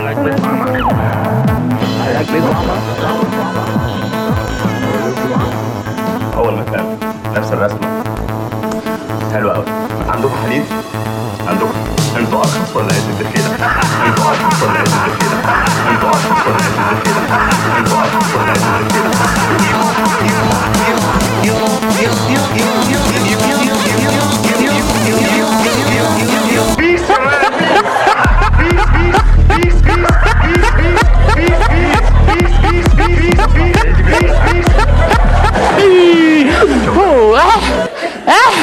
الأكبس ماما الأكبس أول مكان نفس الرسمة حلو أوي عندكم حديد؟ عندكم أنتوا أرخص ولا إيه ست كده؟ أنتوا أرخص ولا إيه ست كده؟ أنتوا أرخص ولا إيه ست كده؟ أنتوا أرخص ولا إيه ست كده؟ Ah!